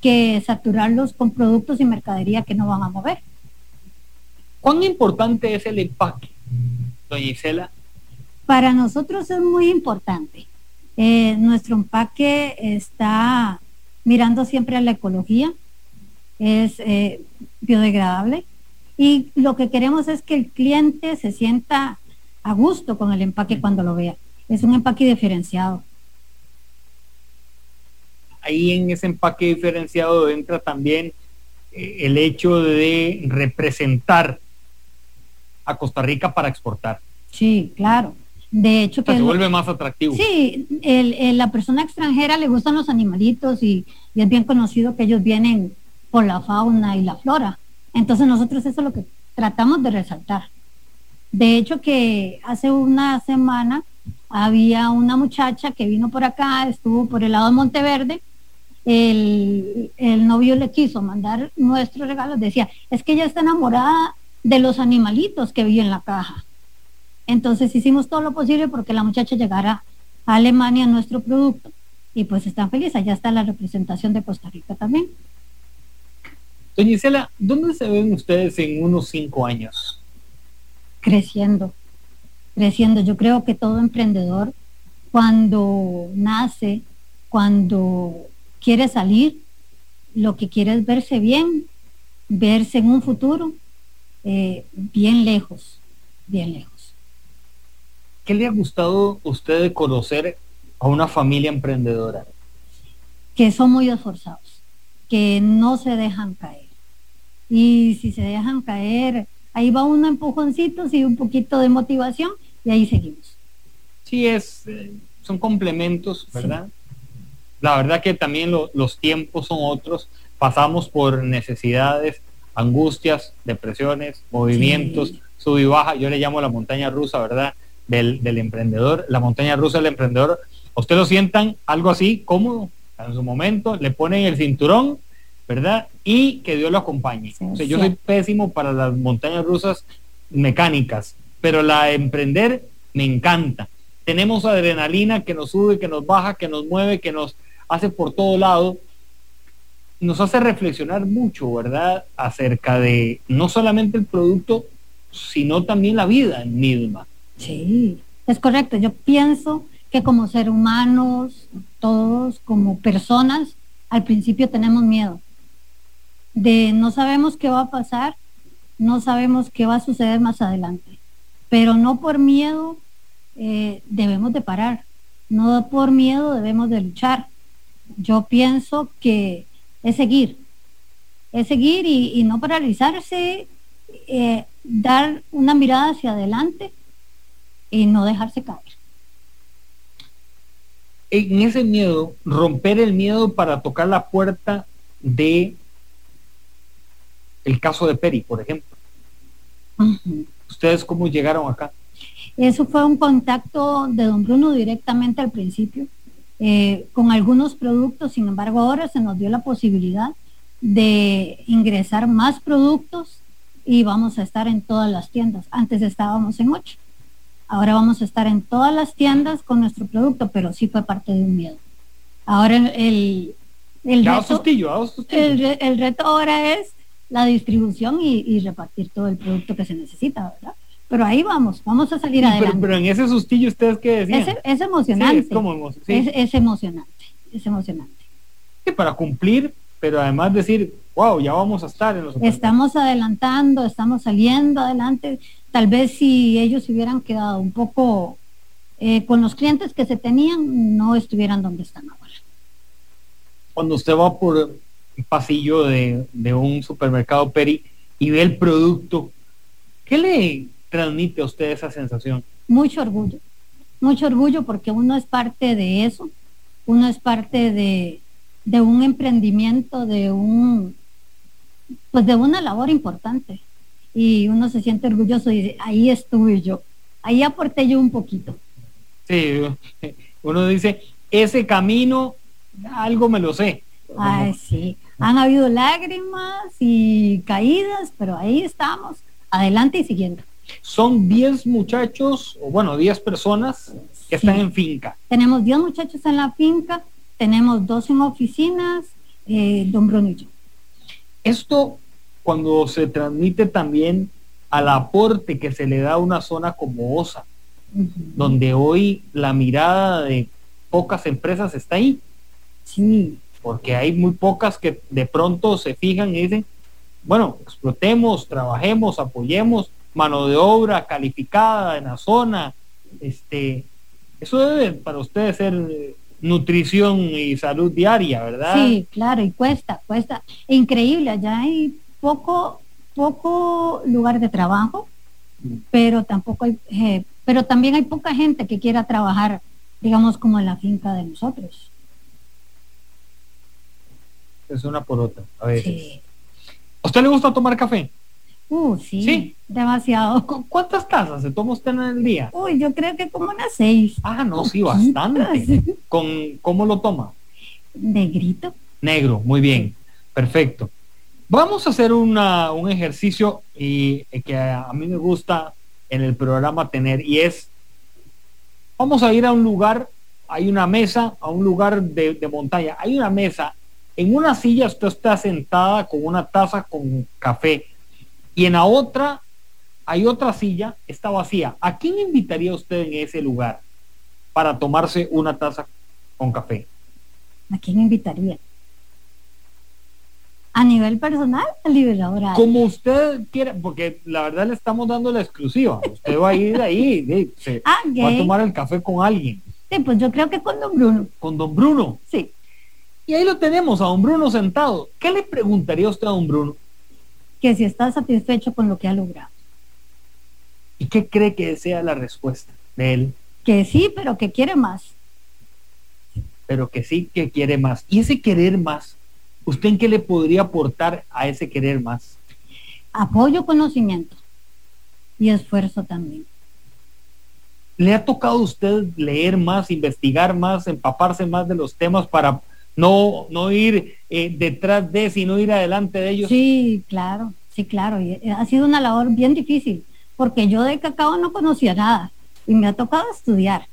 que saturarlos con productos y mercadería que no van a mover. ¿Cuán importante es el empaque, doña Isela? Para nosotros es muy importante. Eh, nuestro empaque está mirando siempre a la ecología, es eh, biodegradable y lo que queremos es que el cliente se sienta a gusto con el empaque cuando lo vea. Es un empaque diferenciado. ahí en ese empaque diferenciado entra también eh, el hecho de representar a Costa Rica para exportar. Sí, claro. De hecho que se lo- vuelve más atractivo. Sí, el, el- la persona extranjera le gustan los animalitos y, y es bien conocido que ellos vienen por la fauna y la flora. Entonces nosotros eso es lo que tratamos de resaltar. De hecho que hace una semana había una muchacha que vino por acá, estuvo por el lado de Monteverde, el, el novio le quiso mandar nuestros regalos, decía, es que ella está enamorada de los animalitos que vi en la caja. Entonces hicimos todo lo posible porque la muchacha llegara a Alemania nuestro producto y pues están felices. Allá está la representación de Costa Rica también. Doña Isela, ¿dónde se ven ustedes en unos cinco años? Creciendo, creciendo. Yo creo que todo emprendedor cuando nace, cuando quiere salir, lo que quiere es verse bien, verse en un futuro eh, bien lejos, bien lejos. ¿Qué le ha gustado a usted de conocer a una familia emprendedora? que son muy esforzados, que no se dejan caer. Y si se dejan caer, ahí va uno empujoncitos y un poquito de motivación y ahí seguimos. Sí, es, eh, son complementos, ¿verdad? La verdad que también lo- los tiempos son otros. Pasamos por necesidades, angustias, depresiones, movimientos, Sí. sub y baja. Yo le llamo la montaña rusa, ¿verdad? Del, del emprendedor. La montaña rusa del emprendedor. Usted lo sientan algo así, cómodo, en su momento, le ponen el cinturón, ¿verdad? Y que Dios lo acompañe. Sí, o sea, yo soy pésimo para las montañas rusas mecánicas, pero la de emprender me encanta. Tenemos adrenalina que nos sube, que nos baja, que nos mueve, que nos hace por todo lado. Nos hace reflexionar mucho, ¿verdad? Acerca de no solamente el producto, sino también la vida misma. Sí, es correcto. Yo pienso que como ser humanos, todos como personas, al principio tenemos miedo de no sabemos qué va a pasar, no sabemos qué va a suceder más adelante, pero no por miedo eh, debemos de parar, no por miedo debemos de luchar. Yo pienso que es seguir, es seguir y, y no paralizarse, eh, dar una mirada hacia adelante y no dejarse caer. En ese miedo, romper el miedo para tocar la puerta de el caso de Peri, por ejemplo. ¿Ustedes cómo llegaron acá? Eso fue un contacto de don Bruno directamente al principio eh, con algunos productos, sin embargo ahora se nos dio la posibilidad de ingresar más productos y vamos a estar en todas las tiendas. Antes estábamos en ocho, ahora vamos a estar en todas las tiendas con nuestro producto, pero sí fue parte de un miedo. Ahora el, el, reto, sustillo, ya sustillo. el, re- el reto ahora es la distribución y, y repartir todo el producto que se necesita, ¿verdad? Pero ahí vamos, vamos a salir Sí, adelante. pero, pero en ese sustillo, ¿ustedes qué decían? Es, es emocionante. Sí, es como emo- sí. es, es emocionante. Es emocionante. Sí, para cumplir, pero además decir, wow, ya vamos a estar en los Estamos adelantando, estamos saliendo adelante. Tal vez si ellos se hubieran quedado un poco eh, con los clientes que se tenían, no estuvieran donde están ahora. Cuando usted va por un pasillo de, de un supermercado Peri y ve el producto, ¿qué le transmite a usted esa sensación? mucho orgullo, mucho orgullo porque uno es parte de eso, uno es parte de, de un emprendimiento, de un, pues de una labor importante. Y uno se siente orgulloso y dice, ahí estuve yo, ahí aporté yo un poquito. Sí, uno dice, ese camino, algo me lo sé. Ay, sí. Han habido lágrimas y caídas, pero ahí estamos, adelante y siguiendo. Son 10 muchachos, o bueno, 10 personas que están Sí. en finca. Tenemos 10 muchachos en la finca, tenemos dos en oficinas, eh, don Bruno y yo. Esto cuando se transmite también al aporte que se le da a una zona como OSA, donde hoy la mirada de pocas empresas está ahí, Sí, porque hay muy pocas que de pronto se fijan y dicen, bueno, explotemos, trabajemos, apoyemos, mano de obra calificada en la zona, este, eso debe para ustedes ser nutrición y salud diaria, ¿verdad? sí, claro, y cuesta, cuesta. Increíble, allá hay poco, poco lugar de trabajo, pero tampoco hay, eh, pero también hay poca gente que quiera trabajar, digamos, como en la finca de nosotros. Es una por otra, a veces. Sí. ¿A usted le gusta tomar café? Uh, sí, Sí. demasiado. ¿Cu- ¿Cuántas tazas se toma usted en el día? Uy, yo creo que como unas seis. Ah, no, sí, bastante. [LAUGHS] ¿Con, ¿Cómo lo toma? Negrito. Negro, muy bien, perfecto. Vamos a hacer una, un ejercicio y, eh, que a, a mí me gusta en el programa tener y es, vamos a ir a un lugar, hay una mesa, a un lugar de, de montaña, hay una mesa, en una silla usted está sentada con una taza con café y en la otra hay otra silla, está vacía. ¿A quién invitaría usted en ese lugar para tomarse una taza con café? ¿A quién invitaría? A nivel personal, a nivel laboral. Como usted quiera, porque la verdad le estamos dando la exclusiva. Usted va a ir ahí, de- se [LAUGHS] Ah, va a tomar el café con alguien, Sí, pues yo creo que con don Bruno. con don Bruno. Sí. Y ahí lo tenemos, a don Bruno sentado. ¿Qué le preguntaría usted a don Bruno? Que si está satisfecho con lo que ha logrado. ¿Y qué cree que sea la respuesta de él? Que sí, pero que quiere más. Pero que sí que quiere más. ¿Y ese querer más? ¿Usted en qué le podría aportar a ese querer más? Apoyo, conocimiento y esfuerzo también. ¿Le ha tocado a usted leer más, investigar más, empaparse más de los temas para no, no ir eh, detrás de, sino ir adelante de ellos? Sí, claro, sí, claro. Y ha sido una labor bien difícil, porque yo de cacao no conocía nada y me ha tocado estudiar.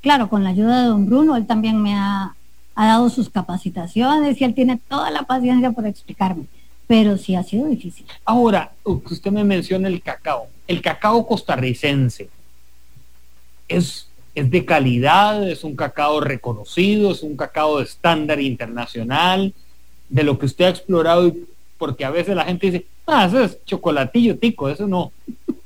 Claro, con la ayuda de don Bruno, él también me ha, ha dado sus capacitaciones y él tiene toda la paciencia por explicarme, pero sí ha sido difícil. Ahora, usted me menciona el cacao. El cacao costarricense es, es de calidad, es un cacao reconocido, es un cacao de estándar internacional, de lo que usted ha explorado, y- porque a veces la gente dice, ah, eso es chocolatillo tico, eso no.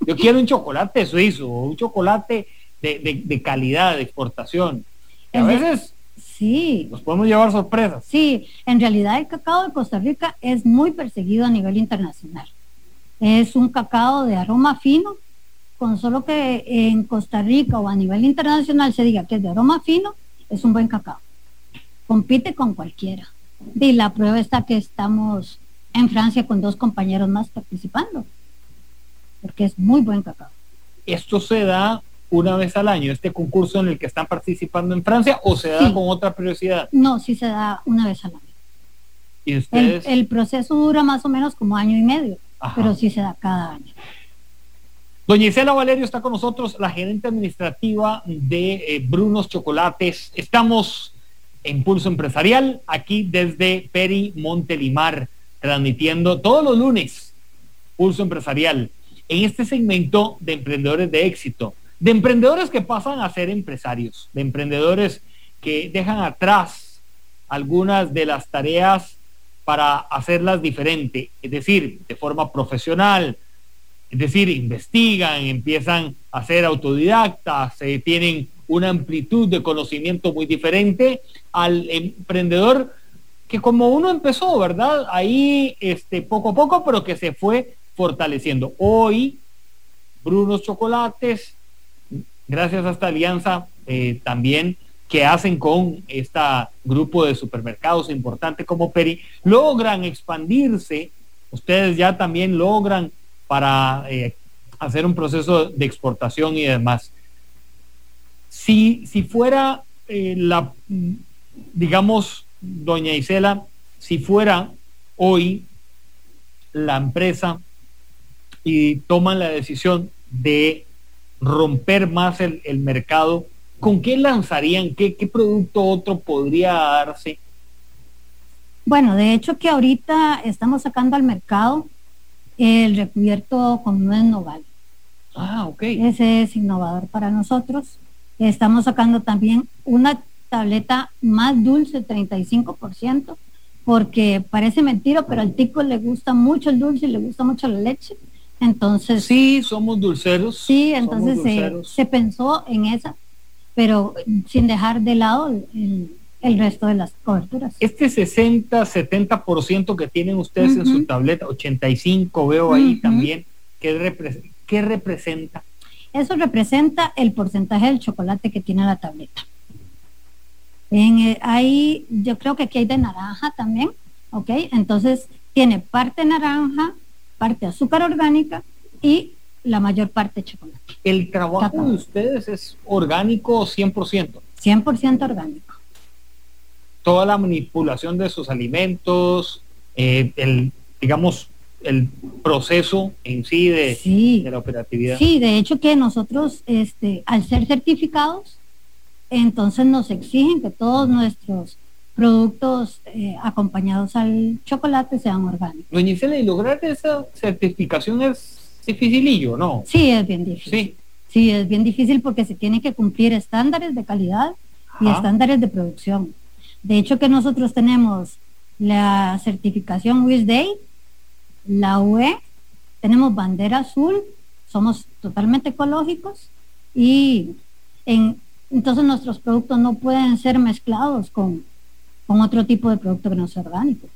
Yo quiero un chocolate suizo, un chocolate de, de- de calidad, de exportación. Y a veces Sí, nos podemos llevar sorpresas. Sí, en realidad el cacao de Costa Rica es muy perseguido a nivel internacional. Es un cacao de aroma fino, con solo que en Costa Rica o a nivel internacional se diga que es de aroma fino, es un buen cacao. Compite con cualquiera. Y la prueba está que estamos en Francia con dos compañeros más participando, porque es muy buen cacao. esto se da una vez al año, este concurso en el que están participando en Francia, o se da Sí. con otra periodicidad. No, sí se da una vez al año. Y El, proceso dura más o menos como año y medio, Ajá. pero sí se da cada año. Doña Isela Valerio está con nosotros, la gerente administrativa de eh, Brunos Chocolates. Estamos en Pulso Empresarial, aquí desde Peri Montelimar, transmitiendo todos los lunes Pulso Empresarial. En este segmento de emprendedores de éxito, de emprendedores que pasan a ser empresarios, de emprendedores que dejan atrás algunas de las tareas para hacerlas diferente, es decir, de forma profesional, es decir, investigan, empiezan a ser autodidactas, eh, tienen una amplitud de conocimiento muy diferente al emprendedor que como uno empezó, ¿verdad? Ahí este, poco a poco, pero que se fue fortaleciendo. Hoy, Brunos Chocolates gracias a esta alianza eh, también que hacen con este grupo de supermercados importante como Peri, logran expandirse, ustedes ya también logran para eh, hacer un proceso de exportación y demás. Si, si fuera eh, la, digamos, doña Isela, si fuera hoy la empresa y toman la decisión de romper más el, mercado, ¿con qué lanzarían? ¿Qué, ¿Qué, producto otro podría darse? Bueno, de hecho que ahorita estamos sacando al mercado el recubierto con nuez nogal. Ah, ok. Ese es innovador para nosotros. Estamos sacando también una tableta más dulce, 35%, porque parece mentira, pero al tico le gusta mucho el dulce y le gusta mucho la leche. Entonces. Sí, somos dulceros. Sí, entonces Se, pensó en esa, pero sin dejar de lado el, resto de las coberturas. Este 60, 70% que tienen ustedes en su tableta, 85 veo ahí también, ¿qué, ¿qué representa? Eso representa el porcentaje del chocolate que tiene la tableta. En, ahí, yo creo que aquí hay de naranja también, ¿ok? Entonces, tiene parte naranja, parte azúcar orgánica y la mayor parte chocolate. ¿El trabajo de ustedes es orgánico 100%? 100% orgánico. Toda la manipulación de sus alimentos, eh, el, digamos, el proceso en sí de, de, la operatividad. Sí, de hecho que nosotros, este, al ser certificados, entonces nos exigen que todos nuestros productos eh, acompañados al chocolate sean orgánicos. Doña Isela, ¿y lograr esa certificación es dificilillo, no? Sí, es bien difícil. Sí. es bien difícil porque se tienen que cumplir estándares de calidad y estándares de producción. De hecho que nosotros tenemos la certificación WISDAY, la UE, tenemos bandera azul, somos totalmente ecológicos y en, entonces nuestros productos no pueden ser mezclados con con otro tipo de producto que no es orgánico.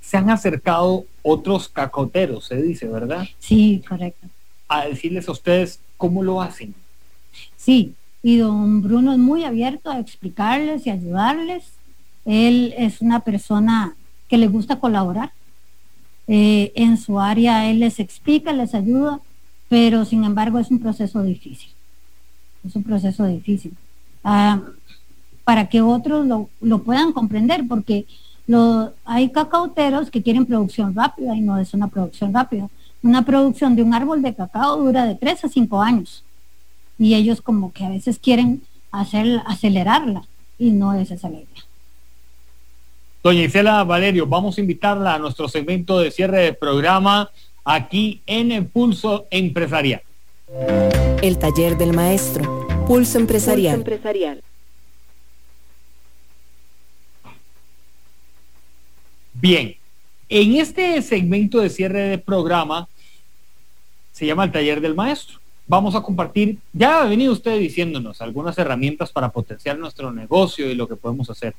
Se han acercado otros cacoteros, se dice, ¿verdad? Sí, correcto. A decirles a ustedes cómo lo hacen. Sí, y don Bruno es muy abierto a explicarles y ayudarles. Él es una persona que le gusta colaborar. Eh, en su área él les explica, les ayuda, pero sin embargo es un proceso difícil. Es un proceso difícil. Ah, para que otros lo, puedan comprender, porque lo, hay cacauteros que quieren producción rápida y no es una producción rápida. Una producción de un árbol de cacao dura de 3 a 5 años y ellos como que a veces quieren hacer, acelerarla y no es esa la idea. Doña Isela Valerio, vamos a invitarla a nuestro segmento de cierre de programa aquí en el Pulso Empresarial. El taller del maestro, Pulso Empresarial. Pulso empresarial. Bien, en este segmento de cierre de programa se llama el taller del maestro. Vamos a compartir, ya ha venido usted diciéndonos algunas herramientas para potenciar nuestro negocio y lo que podemos hacer.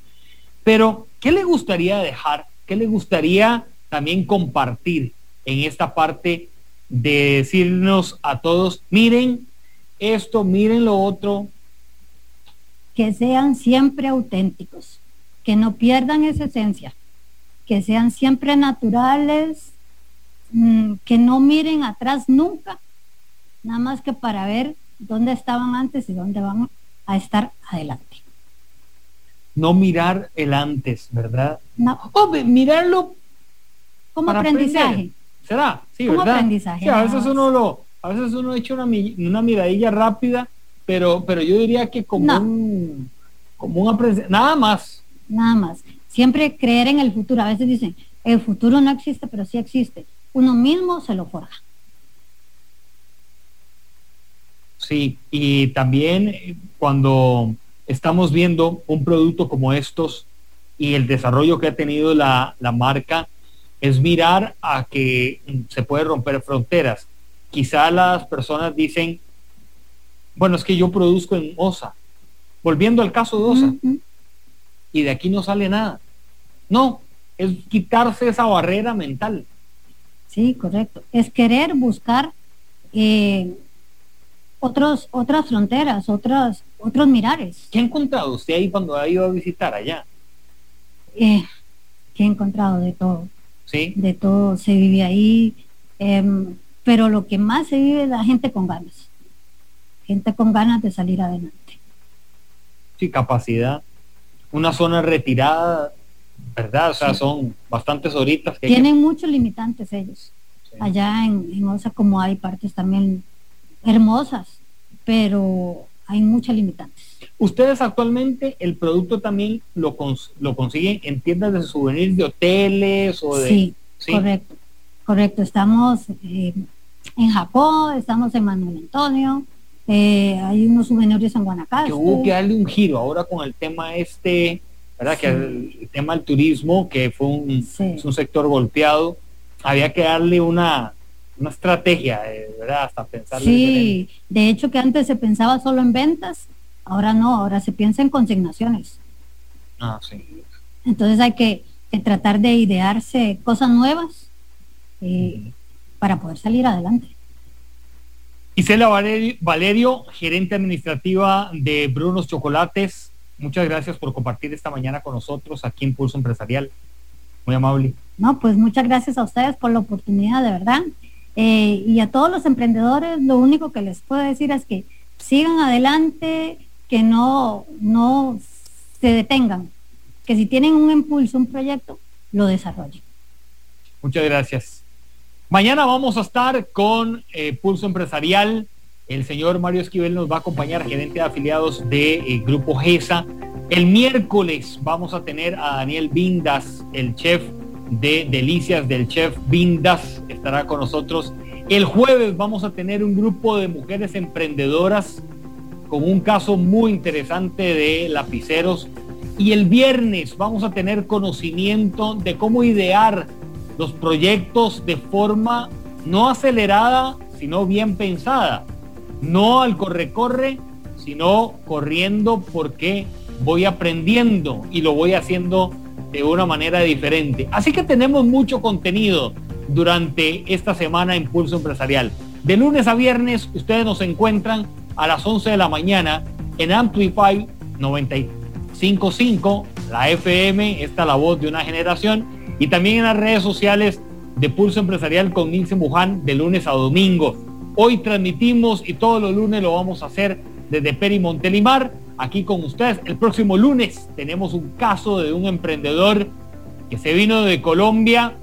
Pero, ¿qué le gustaría dejar? ¿Qué le gustaría también compartir en esta parte de decirnos a todos, miren esto, miren lo otro? Que sean siempre auténticos, que no pierdan esa esencia que sean siempre naturales, mm, que no miren atrás nunca, nada más que para ver dónde estaban antes y dónde van a estar adelante. No mirar el antes, ¿verdad? No. mirarlo como aprendizaje. ¿Será? Sí, como aprendizaje. a veces uno lo, a veces uno echa una, una miradilla rápida, pero, pero yo diría que como un, como un aprendizaje, nada más. Nada más. Siempre creer en el futuro. A veces dicen, el futuro no existe, pero sí existe. Uno mismo se lo forja. Sí, y también eh, cuando estamos viendo un producto como estos y el desarrollo que ha tenido la, la marca, es mirar a que se puede romper fronteras. Quizá las personas dicen, bueno, es que yo produzco en OSA. Volviendo al caso de OSA, y de aquí no sale nada. No, es quitarse esa barrera mental. Sí, correcto. Es querer buscar eh, otros, otras fronteras, otras, otros mirares. ¿Qué ha encontrado usted ahí cuando ha ido a visitar allá? Eh, que he encontrado de todo. Sí. De todo se vive ahí. em, pero lo que más se vive es la gente con ganas. Gente con ganas de salir adelante. Sí, capacidad. Una zona retirada, ¿verdad? O sea, son bastantes horitas que hay que- Tienen muchos limitantes ellos. Sí. Allá en, en Osa como hay partes también hermosas, pero hay muchas limitantes. Ustedes actualmente el producto también lo, cons- lo consiguen en tiendas de souvenirs de hoteles o de... Sí, Sí. correcto, correcto. Estamos eh, en Japón, estamos en Manuel Antonio, eh, hay unos souvenirs en Guanacaste. que hubo que darle un giro ahora con el tema este, ¿verdad? Que el, el tema del turismo, que fue un, Sí. es un sector golpeado, había que darle una, una estrategia, eh, ¿verdad? Hasta pensar Sí, de hecho que antes se pensaba solo en ventas, ahora no, ahora se piensa en consignaciones. Ah, sí. Entonces hay que, que tratar de idearse cosas nuevas eh, para poder salir adelante. Isela Valerio, Valerio, gerente administrativa de Brunos Chocolates, muchas gracias por compartir esta mañana con nosotros aquí en Pulso Empresarial. Muy amable. No, pues muchas gracias a ustedes por la oportunidad, de verdad. Eh, y a todos los emprendedores, lo único que les puedo decir es que sigan adelante, que no, no se detengan, que si tienen un impulso, un proyecto, lo desarrollen. Muchas gracias. Mañana vamos a estar con eh, Pulso Empresarial. El señor Mario Esquivel nos va a acompañar, gerente de afiliados de eh, Grupo GESA. El miércoles vamos a tener a Daniel Vindas, el chef de Delicias del chef Vindas, estará con nosotros. El jueves vamos a tener un grupo de mujeres emprendedoras con un caso muy interesante de lapiceros. Y el viernes vamos a tener conocimiento de cómo idear los proyectos de forma no acelerada, sino bien pensada. No al corre-corre, sino corriendo porque voy aprendiendo y lo voy haciendo de una manera diferente. Así que tenemos mucho contenido durante esta semana en Pulso Empresarial. De lunes a viernes ustedes nos encuentran a las 11 de la mañana en Amplify 95.5, la FM, esta la voz de una generación, y también en las redes sociales de Pulso Empresarial con Nilce Muján de lunes a domingo. Hoy transmitimos y todos los lunes lo vamos a hacer desde Peri Montelimar, aquí con ustedes. El próximo lunes tenemos un caso de un emprendedor que se vino de Colombia,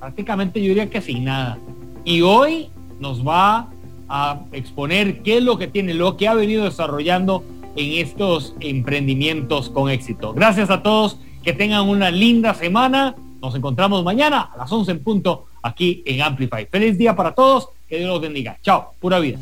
prácticamente yo diría que sin nada. Y hoy nos va a exponer qué es lo que tiene, lo que ha venido desarrollando en estos emprendimientos con éxito. Gracias a todos, que tengan una linda semana. Nos encontramos mañana a las 11 en punto aquí en Amplify. Feliz día para todos, que Dios los bendiga. Chao, pura vida.